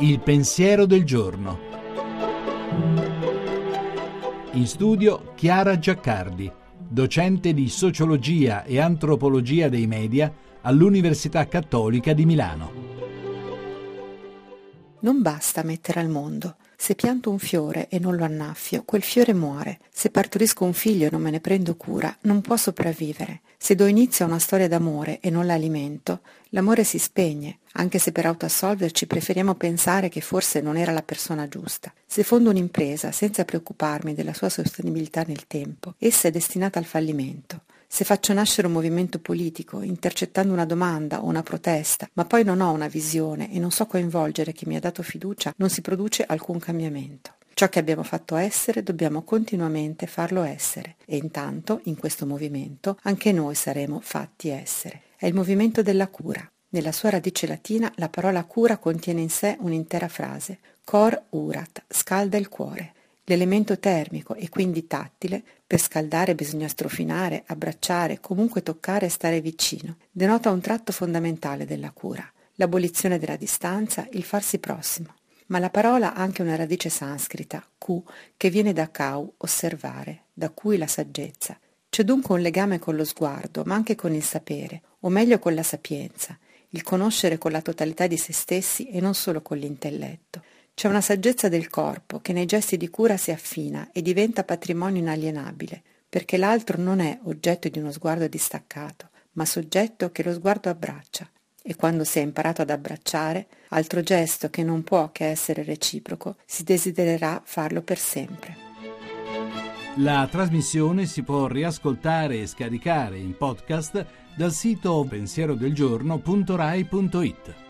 Il pensiero del giorno. In studio Chiara Giaccardi, docente di sociologia e antropologia dei media all'Università Cattolica di Milano. Non basta mettere al mondo. Se pianto un fiore e non lo annaffio, quel fiore muore. Se partorisco un figlio e non me ne prendo cura, non può sopravvivere. Se do inizio a una storia d'amore e non la alimento, l'amore si spegne, anche se per autoassolverci preferiamo pensare che forse non era la persona giusta. Se fondo un'impresa senza preoccuparmi della sua sostenibilità nel tempo, essa è destinata al fallimento. Se faccio nascere un movimento politico, intercettando una domanda o una protesta, ma poi non ho una visione e non so coinvolgere chi mi ha dato fiducia, non si produce alcun cambiamento. Ciò che abbiamo fatto essere dobbiamo continuamente farlo essere e intanto, in questo movimento, anche noi saremo fatti essere. È il movimento della cura. Nella sua radice latina la parola cura contiene in sé un'intera frase. Cor urat, scalda il cuore. L'elemento termico e quindi tattile, per scaldare bisogna strofinare, abbracciare, comunque toccare e stare vicino, denota un tratto fondamentale della cura, l'abolizione della distanza, il farsi prossimo. Ma la parola ha anche una radice sanscrita, ku, che viene da kau, osservare, da cui la saggezza. C'è dunque un legame con lo sguardo, ma anche con il sapere, o meglio con la sapienza, il conoscere con la totalità di se stessi e non solo con l'intelletto. C'è una saggezza del corpo che nei gesti di cura si affina e diventa patrimonio inalienabile, perché l'altro non è oggetto di uno sguardo distaccato, ma soggetto che lo sguardo abbraccia. E quando si è imparato ad abbracciare, altro gesto che non può che essere reciproco, si desidererà farlo per sempre. La trasmissione si può riascoltare e scaricare in podcast dal sito pensierodelgiorno.rai.it.